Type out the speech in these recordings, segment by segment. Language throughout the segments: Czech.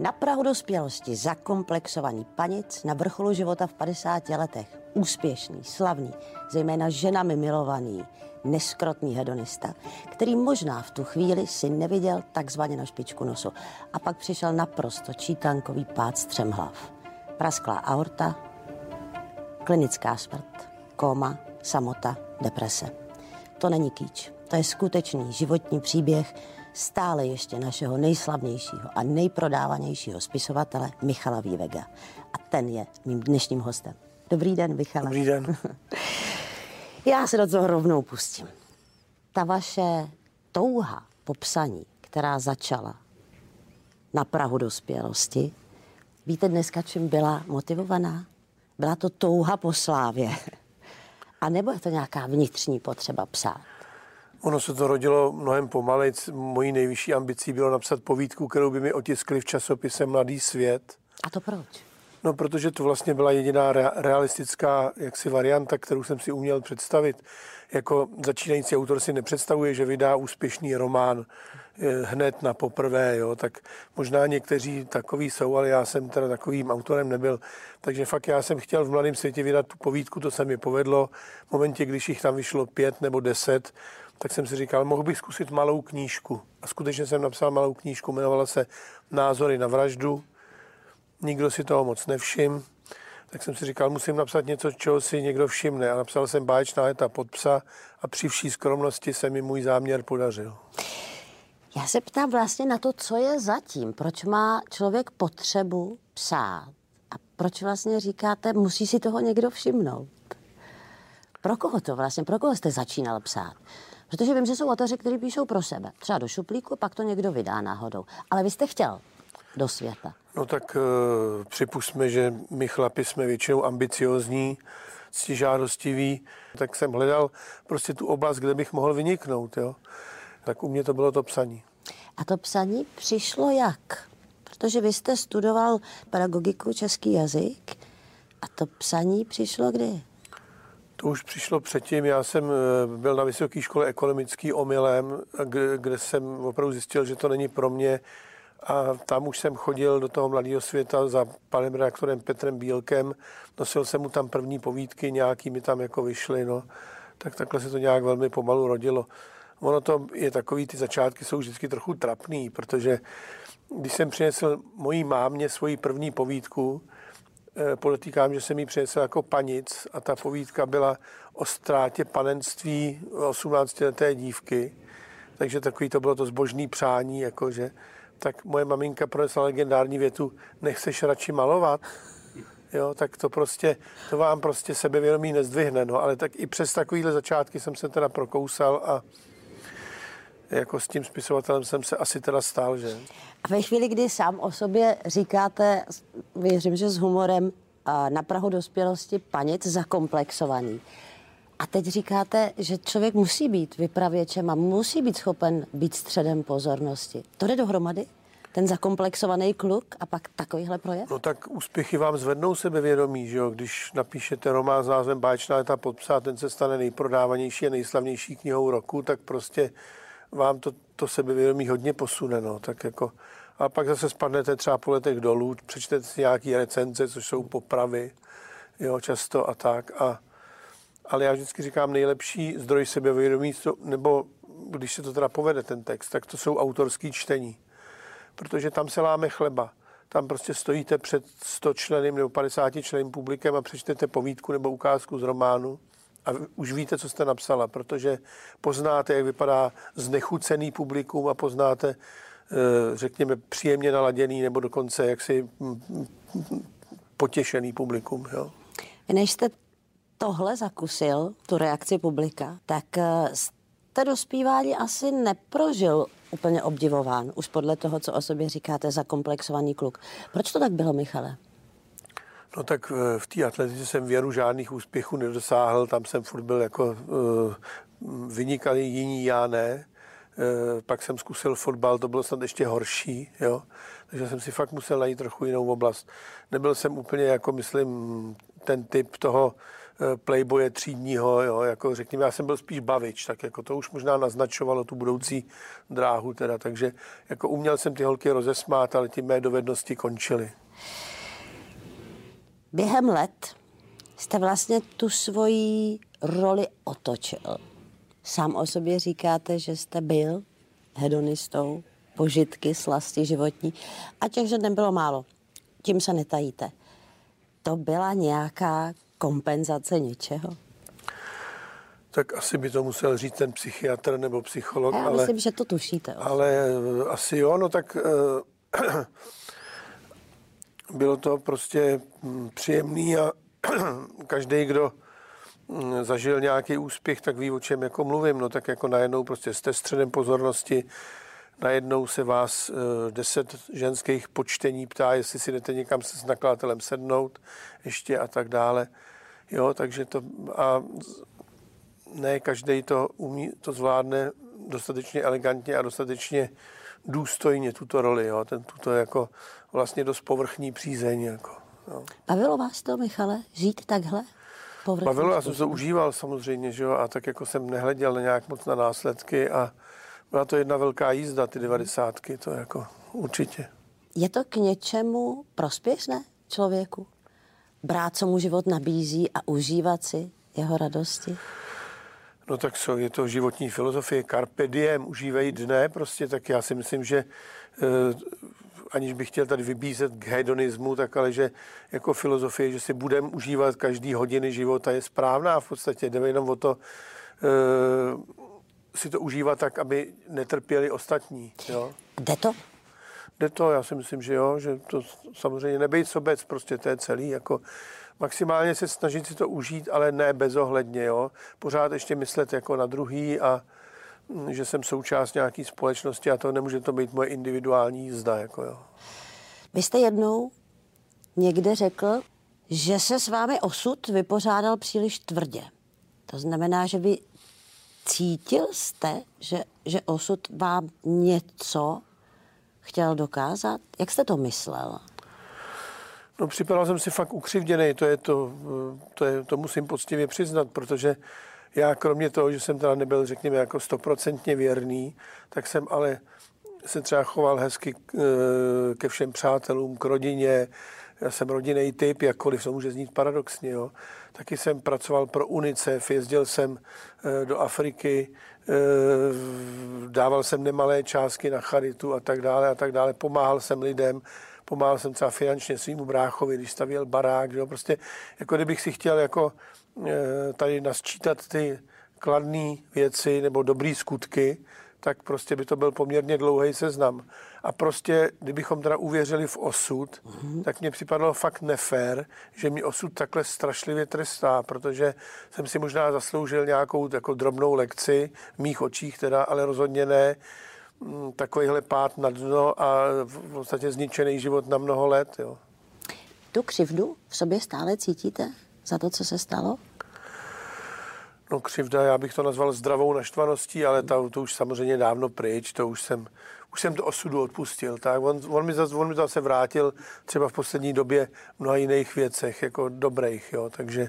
Na Prahu dospělosti zakomplexovaný panic na vrcholu života v 50 letech. Úspěšný, slavný, zejména ženami milovaný, neskrotný hedonista, který možná v tu chvíli si neviděl takzvaně na špičku nosu. A pak přišel naprosto čítankový pád střemhlav. Prasklá aorta, klinická smrt, kóma, samota, deprese. To není kýč, to je skutečný životní příběh stále ještě našeho nejslavnějšího a nejprodávanějšího spisovatele Michala Vývega. A ten je mým dnešním hostem. Dobrý den, Michale. Dobrý den. Já se do toho rovnou pustím. Ta vaše touha po psaní, která začala na Prahu dospělosti, víte dneska, čím byla motivovaná? Byla to touha po slávě. A nebo je to nějaká vnitřní potřeba psát? Ono se to rodilo mnohem pomalej. Mojí nejvyšší ambicí bylo napsat povídku, kterou by mi otiskli v časopise Mladý svět. A to proč? No, protože to vlastně byla jediná realistická jaksi varianta, kterou jsem si uměl představit. Jako začínající autor si nepředstavuje, že vydá úspěšný román eh, hned na poprvé, jo, tak možná někteří takový jsou, ale já jsem teda takovým autorem nebyl. Takže fakt já jsem chtěl v Mladém světě vydat tu povídku, to se mi povedlo. V momentě, když jich tam vyšlo pět nebo deset, tak jsem si říkal, mohl bych zkusit malou knížku. A skutečně jsem napsal malou knížku, jmenovala se Názory na vraždu. Nikdo si toho moc nevšim. Tak jsem si říkal, musím napsat něco, čeho si někdo všimne. A napsal jsem báječná léta pod psa a při vší skromnosti se mi můj záměr podařil. Já se ptám vlastně na to, co je zatím. Proč má člověk potřebu psát? A proč vlastně říkáte, musí si toho někdo všimnout? Pro koho to vlastně, pro koho jste začínal psát? Protože vím, že jsou autoři, kteří píšou pro sebe. Třeba do šuplíku, pak to někdo vydá náhodou. Ale vy jste chtěl do světa. No tak uh, připustme, že my chlapi jsme většinou ambiciozní, ctižádostiví, tak jsem hledal prostě tu oblast, kde bych mohl vyniknout. Jo? Tak u mě to bylo to psaní. A to psaní přišlo jak? Protože vy jste studoval pedagogiku, český jazyk a to psaní přišlo kdy? To už přišlo předtím. Já jsem eh, byl na vysoké škole ekonomický omylem, kde jsem opravdu zjistil, že to není pro mě. A tam už jsem chodil do toho mladého světa za panem redaktorem Petrem Bílkem. Nosil jsem mu tam první povídky, nějaký mi tam jako vyšly. No. Tak takhle se to nějak velmi pomalu rodilo. Ono to je takový, ty začátky jsou vždycky trochu trapný, protože když jsem přinesl mojí mámě svoji první povídku, Eh, podotýkám, že jsem ji přinesl jako panic a ta povídka byla o ztrátě panenství 18-leté dívky. Takže takový to bylo to zbožný přání, jakože tak moje maminka pronesla legendární větu, nechceš radši malovat? Jo, tak to prostě, to vám prostě sebevědomí nezdvihne, no, ale tak i přes takovýhle začátky jsem se teda prokousal a jako s tím spisovatelem jsem se asi teda stál, že? A ve chvíli, kdy sám o sobě říkáte, věřím, že s humorem, na Prahu dospělosti panic zakomplexovaný. A teď říkáte, že člověk musí být vypravěčem a musí být schopen být středem pozornosti. To jde dohromady? Ten zakomplexovaný kluk a pak takovýhle projev? No tak úspěchy vám zvednou sebevědomí, že jo? Když napíšete román s názvem Báječná leta podpsá, ten se stane nejprodávanější a nejslavnější knihou roku, tak prostě vám to, to sebevědomí hodně posune, no. Tak jako a pak zase spadnete třeba po letech dolů, přečtete si nějaké recenze, což jsou popravy, jo, často a tak. A, ale já vždycky říkám, nejlepší zdroj sebevědomí, nebo když se to teda povede ten text, tak to jsou autorský čtení. Protože tam se láme chleba. Tam prostě stojíte před 100 členem nebo 50 členem publikem a přečtete povídku nebo ukázku z románu a už víte, co jste napsala, protože poznáte, jak vypadá znechucený publikum a poznáte, Eh, řekněme, příjemně naladěný nebo dokonce jaksi mm, mm, potěšený publikum. Jo. Než jste tohle zakusil, tu reakci publika, tak eh, jste dospívání asi neprožil úplně obdivován, už podle toho, co o sobě říkáte, zakomplexovaný kluk. Proč to tak bylo, Michale? No tak eh, v té atletice jsem věru žádných úspěchů nedosáhl, tam jsem furt byl jako uh, vynikalý, jiní já ne. Eh, pak jsem zkusil fotbal, to bylo snad ještě horší, jo. Takže jsem si fakt musel najít trochu jinou oblast. Nebyl jsem úplně, jako myslím, ten typ toho eh, playboye třídního, jo, jako řekněme, já jsem byl spíš bavič, tak jako to už možná naznačovalo tu budoucí dráhu teda, takže jako uměl jsem ty holky rozesmát, ale ty mé dovednosti končily. Během let jste vlastně tu svoji roli otočil. Sám o sobě říkáte, že jste byl hedonistou, požitky, slasti životní a těch, že nebylo málo. Tím se netajíte. To byla nějaká kompenzace něčeho? Tak asi by to musel říct ten psychiatr nebo psycholog. Já ale, myslím, že to tušíte. Ale eh, asi jo, no tak uh, bylo to prostě hm, příjemný a každý, kdo hm, zažil nějaký úspěch, tak ví, o čem jako mluvím. No tak jako najednou prostě jste středem pozornosti, najednou se vás uh, deset ženských počtení ptá, jestli si jdete někam se s nakladatelem sednout ještě a tak dále. Jo, takže to a ne každý to umí, to zvládne dostatečně elegantně a dostatečně důstojně tuto roli, jo, ten tuto jako vlastně dost povrchní přízeň, jako, jo. Bavilo vás to, Michale, žít takhle? Povrchní Bavilo, já jsem to užíval samozřejmě, že jo, a tak jako jsem nehleděl na nějak moc na následky a byla to jedna velká jízda, ty devadesátky, to jako určitě. Je to k něčemu prospěšné člověku? Brát, co mu život nabízí a užívat si jeho radosti? No tak co, je to životní filozofie, carpe diem, užívej dne, prostě tak já si myslím, že eh, aniž bych chtěl tady vybízet k hedonismu, tak ale že jako filozofie, že si budeme užívat každý hodiny života je správná v podstatě, jde jenom o to eh, si to užívat tak, aby netrpěli ostatní. Jo? Jde to? Jde to, já si myslím, že jo, že to samozřejmě nebejt sobec, prostě to je celý, jako maximálně se snažit si to užít, ale ne bezohledně, jo. Pořád ještě myslet jako na druhý a mm, že jsem součást nějaké společnosti a to nemůže to být moje individuální jízda, jako jo. Vy jste jednou někde řekl, že se s vámi osud vypořádal příliš tvrdě. To znamená, že vy cítil jste, že, že osud vám něco chtěl dokázat? Jak jste to myslel? No připadal jsem si fakt ukřivděný, to je to, to, je, to musím poctivě přiznat, protože já kromě toho, že jsem teda nebyl, řekněme, jako stoprocentně věrný, tak jsem ale se třeba choval hezky ke všem přátelům, k rodině. Já jsem rodinný typ, jakkoliv to může znít paradoxně. Jo. Taky jsem pracoval pro UNICEF, jezdil jsem eh, do Afriky, eh, dával jsem nemalé částky na charitu a tak dále a tak dále. Pomáhal jsem lidem, pomáhal jsem třeba finančně svýmu bráchovi, když stavěl barák, jo, prostě jako kdybych si chtěl jako eh, tady nasčítat ty kladné věci nebo dobré skutky, tak prostě by to byl poměrně dlouhý seznam. A prostě, kdybychom teda uvěřili v osud, mm-hmm. tak mně připadalo fakt nefér, že mi osud takhle strašlivě trestá, protože jsem si možná zasloužil nějakou jako drobnou lekci, v mých očích teda, ale rozhodně ne takovýhle pád na dno a v podstatě zničený život na mnoho let. Jo. Tu křivdu v sobě stále cítíte za to, co se stalo? No křivda, já bych to nazval zdravou naštvaností, ale to, to už samozřejmě dávno pryč, to už jsem, už jsem to osudu odpustil. Tak on, on, mi zase, on mi zase vrátil třeba v poslední době v mnoha jiných věcech, jako dobrých, jo, takže,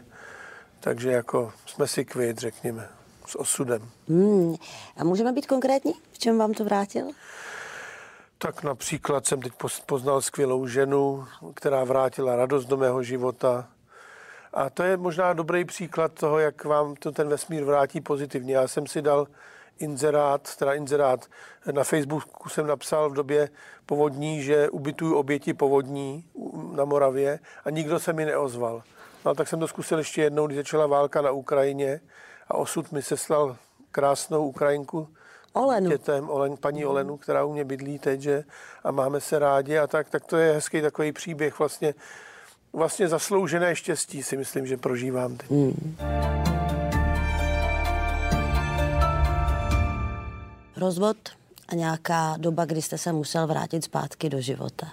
takže jako jsme si kvit, řekněme s osudem. Hmm. A můžeme být konkrétní? V čem vám to vrátil? Tak například jsem teď poznal skvělou ženu, která vrátila radost do mého života. A to je možná dobrý příklad toho, jak vám to ten vesmír vrátí pozitivně. Já jsem si dal inzerát, teda inzerát na Facebooku jsem napsal v době povodní, že ubytuju oběti povodní na Moravě a nikdo se mi neozval. No, tak jsem to zkusil ještě jednou, když začala válka na Ukrajině a osud mi seslal krásnou Ukrajinku Olenu. dětem, Olen, paní Olenu, která u mě bydlí teď, že, a máme se rádi a tak, tak to je hezký takový příběh vlastně, vlastně zasloužené štěstí si myslím, že prožívám teď. Hmm. Rozvod a nějaká doba, kdy jste se musel vrátit zpátky do života.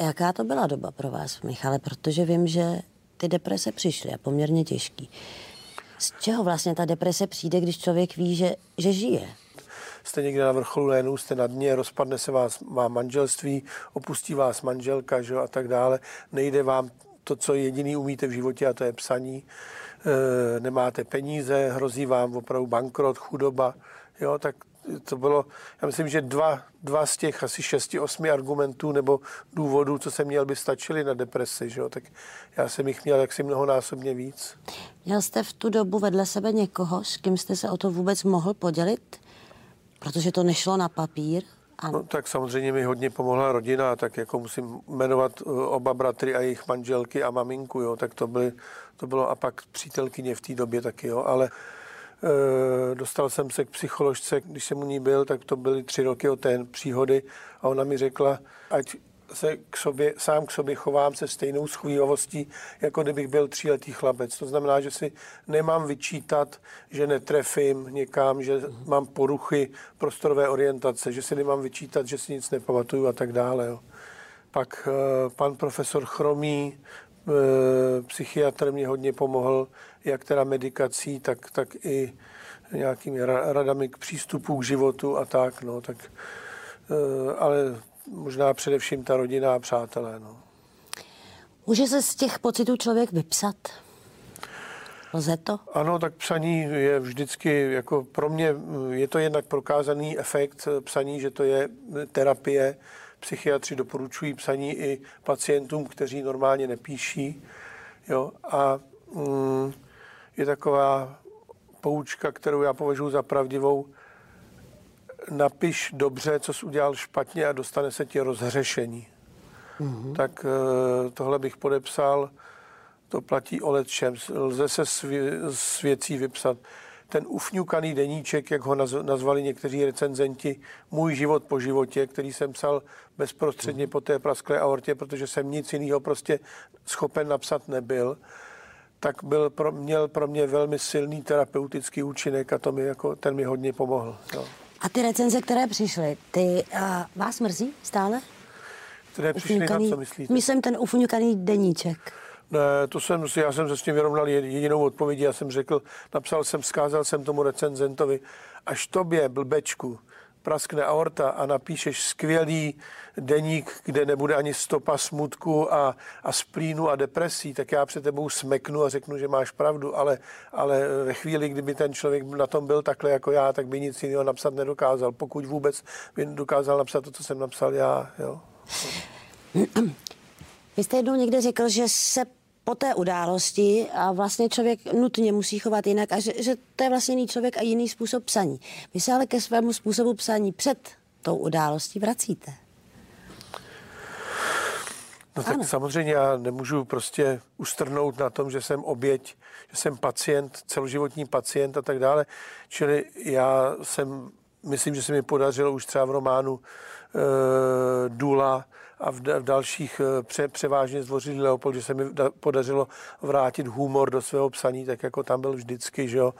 Jaká to byla doba pro vás, Michale? Protože vím, že ty deprese přišly a poměrně těžký. Z čeho vlastně ta deprese přijde, když člověk ví, že, že žije? Jste někde na vrcholu lénu, jste na dně, rozpadne se vás má manželství, opustí vás manželka že, a tak dále. Nejde vám to, co jediný umíte v životě, a to je psaní. E, nemáte peníze, hrozí vám opravdu bankrot, chudoba, jo, tak to bylo, já myslím, že dva, dva z těch asi šesti, osmi argumentů nebo důvodů, co jsem měl, by stačily na depresi, že jo? tak já jsem jich měl jaksi mnohonásobně víc. Měl jste v tu dobu vedle sebe někoho, s kým jste se o to vůbec mohl podělit? Protože to nešlo na papír? No, tak samozřejmě mi hodně pomohla rodina, tak jako musím jmenovat eh, oba bratry a jejich manželky a maminku, jo, tak to, byly, to bylo a pak přítelkyně v té době taky, jo, ale e, dostal jsem se k psycholožce, když jsem u ní byl, tak to byly tři roky od té příhody a ona mi řekla, ať se k sobě, sám k sobě chovám se stejnou schůjovostí, jako kdybych byl tříletý chlapec. To znamená, že si nemám vyčítat, že netrefím někam, že mám poruchy prostorové orientace, že si nemám vyčítat, že si nic nepamatuju a tak dále. Jo. Pak uh, pan profesor Chromý, psychiatr, mě hodně pomohl, jak teda medikací, tak, tak i nějakými radami k přístupu k životu a tak. No, tak uh, ale možná především ta rodina a přátelé. No. Může se z těch pocitů člověk vypsat? Lze to? Ano, tak psaní je vždycky, jako pro mě je to jednak prokázaný efekt psaní, že to je terapie. Psychiatři doporučují psaní i pacientům, kteří normálně nepíší. Jo? A mm, je taková poučka, kterou já považuji za pravdivou, napiš dobře, co jsi udělal špatně a dostane se ti rozhřešení. Mm-hmm. Tak eh, tohle bych podepsal, to platí o letčem. Lze se s věcí vypsat. Ten ufňukaný deníček, jak ho nazvali někteří recenzenti, můj život po životě, který jsem psal bezprostředně po té prasklé aortě, protože jsem nic jiného prostě schopen napsat nebyl, tak byl pro, měl pro mě velmi silný terapeutický účinek a to mi jako, ten mi hodně pomohl. Jo. A ty recenze, které přišly, ty uh, vás mrzí stále? Které přišly ufňukaný, na co myslíte? Myslím ten ufňukaný deníček. To jsem, já jsem se s tím vyrovnal jedinou odpovědí. Já jsem řekl, napsal jsem, skázal jsem tomu recenzentovi, až tobě, blbečku, praskne aorta a napíšeš skvělý deník, kde nebude ani stopa smutku a, a splínu a depresí, tak já před tebou smeknu a řeknu, že máš pravdu, ale, ale ve chvíli, kdyby ten člověk na tom byl takhle jako já, tak by nic jiného napsat nedokázal, pokud vůbec by dokázal napsat to, co jsem napsal já. Jo. Vy jste jednou někde řekl, že se po té události a vlastně člověk nutně musí chovat jinak a že, že to je vlastně jiný člověk a jiný způsob psaní. Vy se ale ke svému způsobu psaní před tou událostí vracíte. No tak ano. samozřejmě já nemůžu prostě ustrnout na tom, že jsem oběť, že jsem pacient, celoživotní pacient a tak dále. Čili já jsem, myslím, že se mi podařilo už třeba v románu e, Dula a v, v dalších eh, pře, převážně zdvořilý Leopold, že se mi podařilo vrátit humor do svého psaní, tak jako tam byl vždycky, že jo,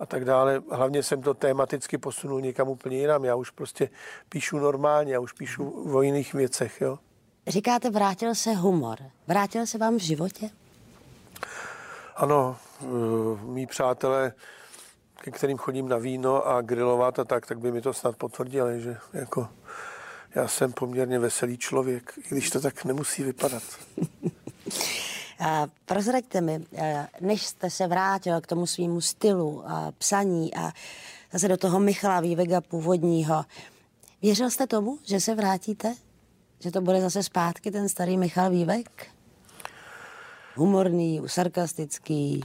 a tak dále. Hlavně jsem to tematicky posunul někam úplně jinam. Já už prostě píšu normálně, já už píšu o jiných věcech, jo. Říkáte, vrátil se humor. Vrátil se vám v životě? Ano, eh, mý přátelé, ke kterým chodím na víno a grilovat a tak, tak by mi to snad potvrdili, že jako já jsem poměrně veselý člověk, i když to tak nemusí vypadat. A prozraďte mi, eh, než jste se vrátil k tomu svýmu stylu a psaní a zase do toho Michala Vývega původního, věřil jste tomu, že se vrátíte? Že to bude zase zpátky ten starý Michal Vývek? Humorný, sarkastický.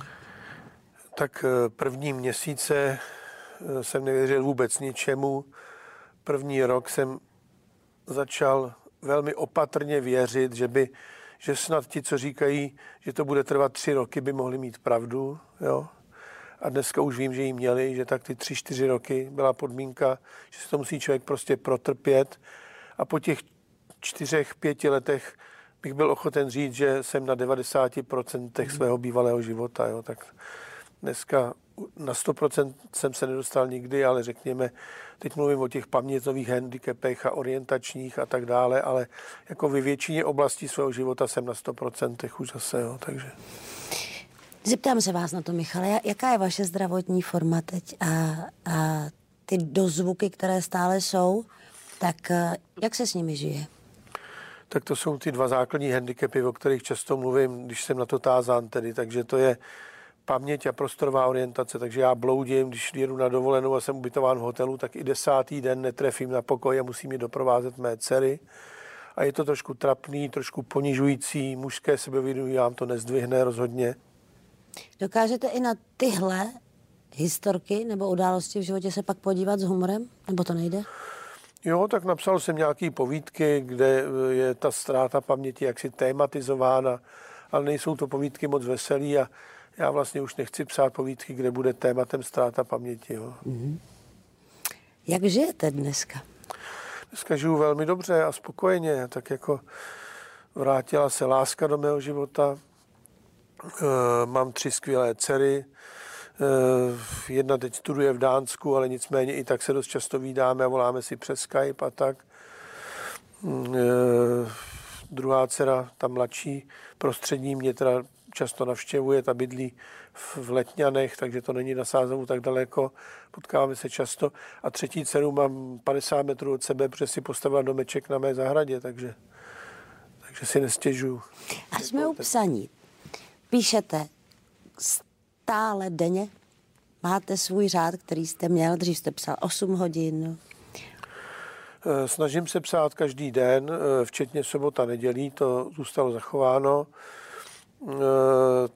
Tak eh, první měsíce eh, jsem nevěřil vůbec ničemu. První rok jsem začal velmi opatrně věřit, že by že snad ti, co říkají, že to bude trvat tři roky, by mohli mít pravdu. Jo? A dneska už vím, že jí měli, že tak ty tři, čtyři roky byla podmínka, že se to musí člověk prostě protrpět. A po těch čtyřech, pěti letech bych byl ochoten říct, že jsem na 90% svého bývalého života. Jo? Tak dneska na 100% jsem se nedostal nikdy, ale řekněme, teď mluvím o těch paměťových handicapech a orientačních a tak dále, ale jako ve většině oblastí svého života jsem na 100% už zase, jo, takže. Zeptám se vás na to, Michale, jaká je vaše zdravotní forma teď a, a ty dozvuky, které stále jsou, tak jak se s nimi žije? Tak to jsou ty dva základní handicapy, o kterých často mluvím, když jsem na to tázán tedy. Takže to je paměť a prostorová orientace. Takže já bloudím, když jedu na dovolenou a jsem ubytován v hotelu, tak i desátý den netrefím na pokoj a musím mi doprovázet mé dcery. A je to trošku trapný, trošku ponižující, mužské sebevědomí vám to nezdvihne rozhodně. Dokážete i na tyhle historky nebo události v životě se pak podívat s humorem? Nebo to nejde? Jo, tak napsal jsem nějaké povídky, kde je ta ztráta paměti jaksi tématizována, ale nejsou to povídky moc veselý a já vlastně už nechci psát povídky, kde bude tématem ztráta paměti. Jo. Mm-hmm. Jak žijete dneska? Dneska žiju velmi dobře a spokojeně, tak jako vrátila se láska do mého života, e, mám tři skvělé dcery, e, jedna teď studuje v Dánsku, ale nicméně i tak se dost často vídáme a voláme si přes Skype a tak. E, druhá dcera, ta mladší, prostřední, mě teda často navštěvuje, ta bydlí v Letňanech, takže to není na Sázovu tak daleko, potkáváme se často. A třetí dceru mám 50 metrů od sebe, protože si postavila domeček na mé zahradě, takže, takže si nestěžuju. A jsme u psaní. Píšete stále denně? Máte svůj řád, který jste měl, dřív jste psal 8 hodin? Eh, snažím se psát každý den, eh, včetně sobota, nedělí, to zůstalo zachováno. Eh,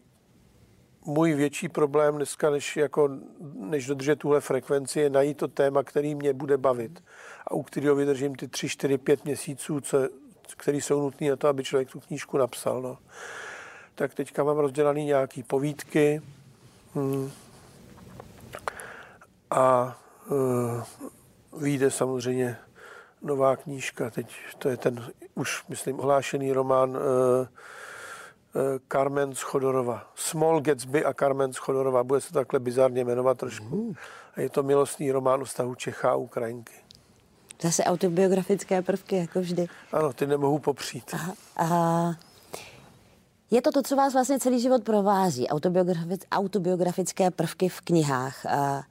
můj větší problém dneska, než, jako, než dodržet tuhle frekvenci, je najít to téma, který mě bude bavit a u kterého vydržím ty 3, 4, 5 měsíců, co, který jsou nutné na to, aby člověk tu knížku napsal. No. Tak teďka mám rozdělaný nějaký povídky hmm. a uh, vyjde samozřejmě nová knížka. Teď to je ten už, myslím, ohlášený román uh, Carmen Schodorova. Small Gatsby a Carmen Schodorova. Bude se takhle bizarně jmenovat trošku. A je to milostný román o vztahu Čecha a Ukrajinky. Zase autobiografické prvky, jako vždy. Ano, ty nemohu popřít. Aha, aha. Je to to, co vás vlastně celý život provází, autobiografic, autobiografické prvky v knihách. A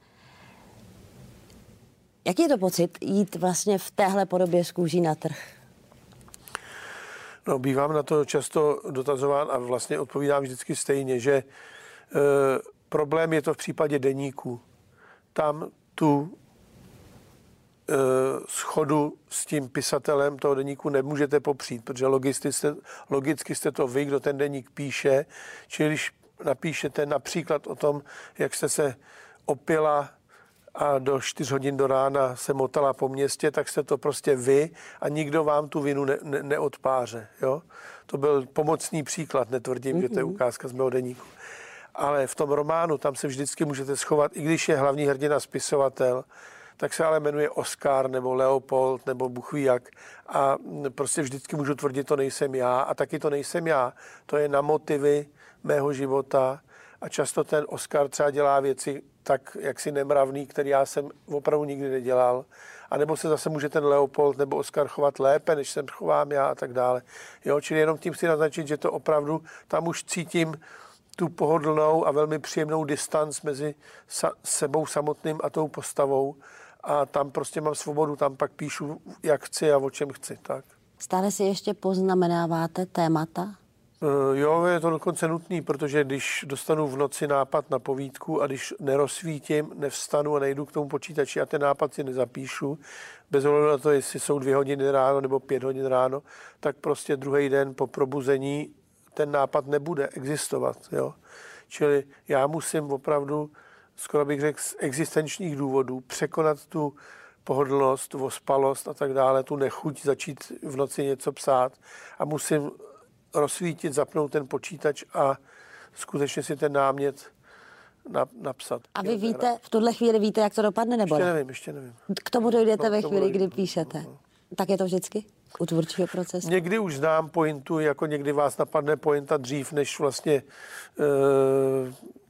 jaký je to pocit jít vlastně v téhle podobě z kůží na trh? No, bývám na to často dotazován a vlastně odpovídám vždycky stejně, že e, problém je to v případě deníku. Tam tu e, schodu s tím pisatelem toho deníku nemůžete popřít, protože logicky jste, logicky jste to vy, kdo ten deník píše, čili když napíšete například o tom, jak jste se opila a do 4 hodin do rána se motala po městě, tak jste to prostě vy a nikdo vám tu vinu ne, ne, neodpáře. Jo? To byl pomocný příklad, netvrdím, mm-hmm. že to je ukázka z mého deníku. Ale v tom románu tam se vždycky můžete schovat, i když je hlavní hrdina spisovatel, tak se ale jmenuje Oscar nebo Leopold nebo Buchví jak. A prostě vždycky můžu tvrdit, to nejsem já a taky to nejsem já. To je na motivy mého života a často ten Oscar třeba dělá věci, tak jaksi nemravný, který já jsem opravdu nikdy nedělal. A nebo se zase může ten Leopold nebo Oscar chovat lépe, než se chovám já a tak dále. Jo, čili jenom tím si naznačit, že to opravdu tam už cítím tu pohodlnou a velmi příjemnou distanc mezi sa, sebou samotným a tou postavou. A tam prostě mám svobodu, tam pak píšu, jak chci a o čem chci. Tak. Stále si ještě poznamenáváte témata? Eh, jo, je to dokonce nutný, protože když dostanu v noci nápad na povídku a když nerozsvítím, nevstanu a nejdu k tomu počítači a ten nápad si nezapíšu, bez ohledu na to, jestli jsou dvě hodiny ráno nebo pět hodin ráno, tak prostě druhý den po probuzení ten nápad nebude existovat. Jo? Čili já musím opravdu, skoro bych řekl, z existenčních důvodů překonat tu pohodlnost, ospalost a tak dále, tu nechuť začít v noci něco psát a musím rozsvítit, zapnout ten počítač a skutečně si ten námět napsat. A vy víte, v tuhle chvíli víte, jak to dopadne, nebo Ještě nevím, ještě nevím. K tomu dojdete no, ve chvíli, kdy píšete. No. Tak je to vždycky? U tvůrčího procesu? Někdy už znám pointu, jako někdy vás napadne pointa dřív, než vlastně e,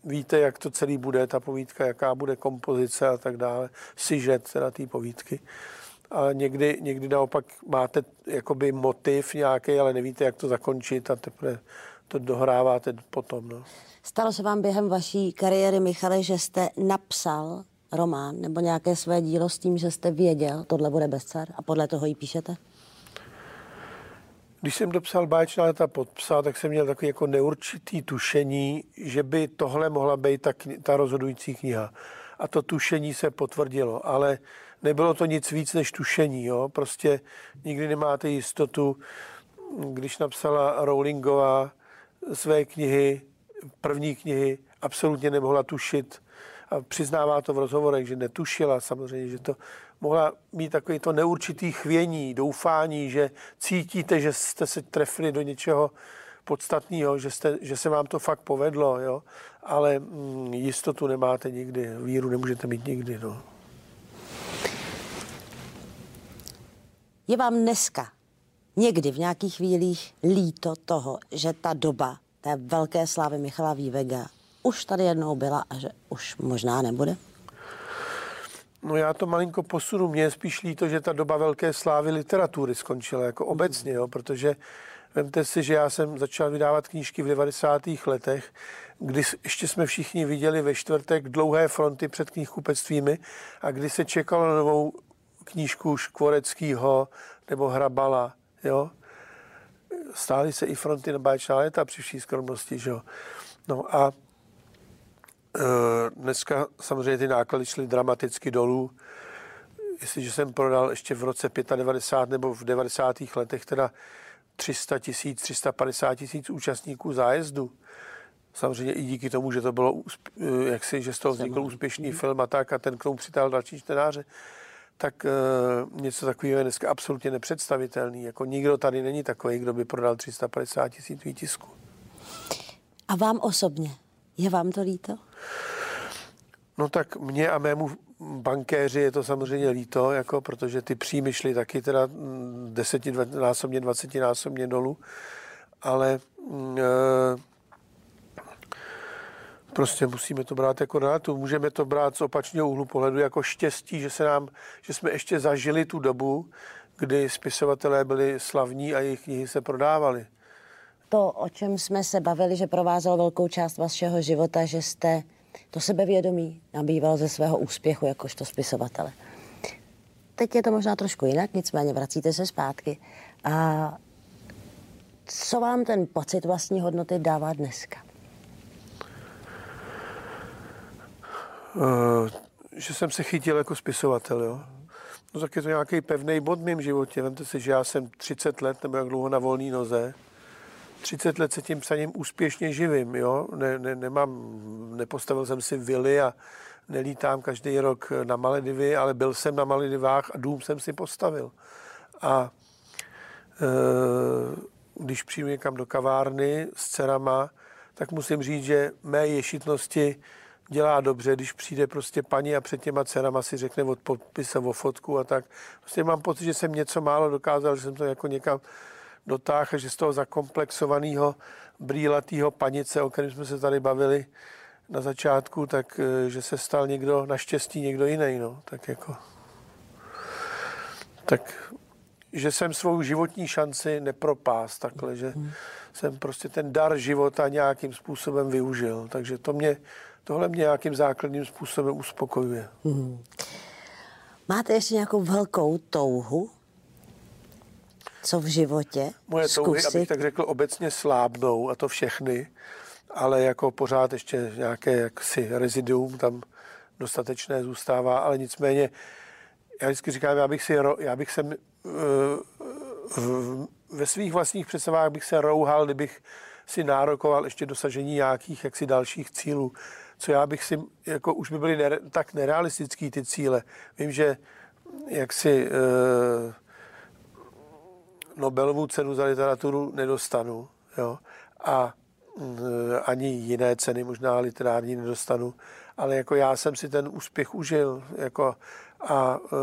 víte, jak to celý bude, ta povídka, jaká bude kompozice a tak dále, sižet teda té povídky a někdy, někdy naopak máte jakoby motiv nějaký, ale nevíte, jak to zakončit a teprve to dohráváte potom. No. Stalo se vám během vaší kariéry, Michale, že jste napsal román nebo nějaké své dílo s tím, že jste věděl, tohle bude bestseller a podle toho ji píšete? Když jsem dopsal báječná leta podpsal, tak jsem měl takový jako neurčitý tušení, že by tohle mohla být ta, ta rozhodující kniha. A to tušení se potvrdilo, ale nebylo to nic víc než tušení. Jo? Prostě nikdy nemáte jistotu. Když napsala Rowlingová své knihy, první knihy, absolutně nemohla tušit, a přiznává to v rozhovorech, že netušila samozřejmě, že to mohla mít takový to neurčitý chvění, doufání, že cítíte, že jste se trefili do něčeho podstatného, že, jste, že se vám to fakt povedlo, jo? ale mm, jistotu nemáte nikdy, víru nemůžete mít nikdy. No. Je vám dneska někdy v nějakých chvílích líto toho, že ta doba té velké slávy Michala Vývega už tady jednou byla a že už možná nebude? No já to malinko posunu. Mně je spíš líto, že ta doba velké slávy literatury skončila jako obecně, jo, protože vemte si, že já jsem začal vydávat knížky v 90. letech, kdy ještě jsme všichni viděli ve čtvrtek dlouhé fronty před knihkupectvími a kdy se čekalo na novou knížku Škvoreckýho nebo Hrabala, jo. Stály se i fronty na báječná léta při vší skromnosti, že jo. No a Eh, dneska samozřejmě ty náklady šly dramaticky dolů. Jestliže jsem prodal ještě v roce 95 nebo v 90. letech teda 300 tisíc, 350 tisíc účastníků zájezdu, samozřejmě i díky tomu, že to bylo, eh, jak si, že z toho vznikl úspěšný film a tak a ten k tomu přitáhl další čtenáře, tak uh, něco takového je dneska absolutně nepředstavitelný. Jako nikdo tady není takový, kdo by prodal 350 tisíc výtisků. A vám osobně? Je vám to líto? No tak mě a mému bankéři je to samozřejmě líto, jako, protože ty příjmy šly taky teda desetinásobně, dvacetinásobně dolů, ale mm, e, prostě musíme to brát jako dátu. Můžeme to brát z opačného úhlu pohledu jako štěstí, že, se nám, že jsme ještě zažili tu dobu, kdy spisovatelé byli slavní a jejich knihy se prodávaly to, o čem jsme se bavili, že provázelo velkou část vašeho života, že jste to sebevědomí nabýval ze svého úspěchu jakožto spisovatele. Teď je to možná trošku jinak, nicméně vracíte se zpátky. A co vám ten pocit vlastní hodnoty dává dneska? Že jsem se chytil jako spisovatel, jo. No tak je to nějaký pevný bod v mém životě. Vemte si, že já jsem 30 let nebo jak dlouho na volné noze 30 let se tím psaním úspěšně živím, jo? Ne, ne, nemám, nepostavil jsem si vily a nelítám každý rok na Maledivy, ale byl jsem na Maledivách a dům jsem si postavil. A e, když přijdu někam do kavárny s dcerama, tak musím říct, že mé ješitnosti dělá dobře, když přijde prostě paní a před těma dcerama si řekne od podpise o fotku a tak. Prostě mám pocit, že jsem něco málo dokázal, že jsem to jako někam dotáhl, že z toho zakomplexovaného brýlatého panice, o kterém jsme se tady bavili na začátku, tak eh, že se stal někdo, naštěstí někdo jiný, no, tak jako... Tak, že jsem svou životní šanci nepropás takhle, že jsem prostě ten dar života nějakým způsobem využil. Takže to mě, tohle mě nějakým základním způsobem uspokojuje. Hmm. Máte ještě nějakou velkou touhu co v životě Moje touhy, abych tak řekl, obecně slábnou a to všechny, ale jako pořád ještě nějaké jaksi rezidium tam dostatečné zůstává, ale nicméně já vždycky říkám, já bych, si, já bych se ve svých vlastních představách bych se rouhal, kdybych si nárokoval ještě dosažení nějakých jaksi dalších cílů. Co já bych si, jako už by byly nere, tak nerealistický ty cíle. Vím, že jak si uh, Nobelovu cenu za literaturu nedostanu. Jo? A mm, ani jiné ceny možná literární nedostanu, ale jako já jsem si ten úspěch užil jako a e,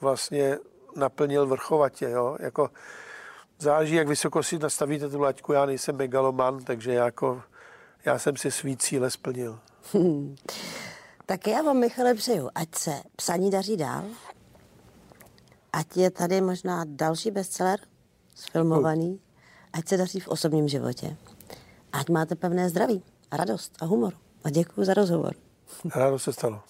vlastně naplnil vrchovatě. Jo? Jako, záleží, jak vysoko si nastavíte tu laťku. Já nejsem megaloman, takže jako, já jsem si svý cíle splnil. Tak já vám, Michale, přeju, ať se psaní daří dál, ať je tady možná další bestseller sfilmovaný, ať se daří v osobním životě. Ať máte pevné zdraví a radost a humor. A děkuji za rozhovor. Rádo se stalo.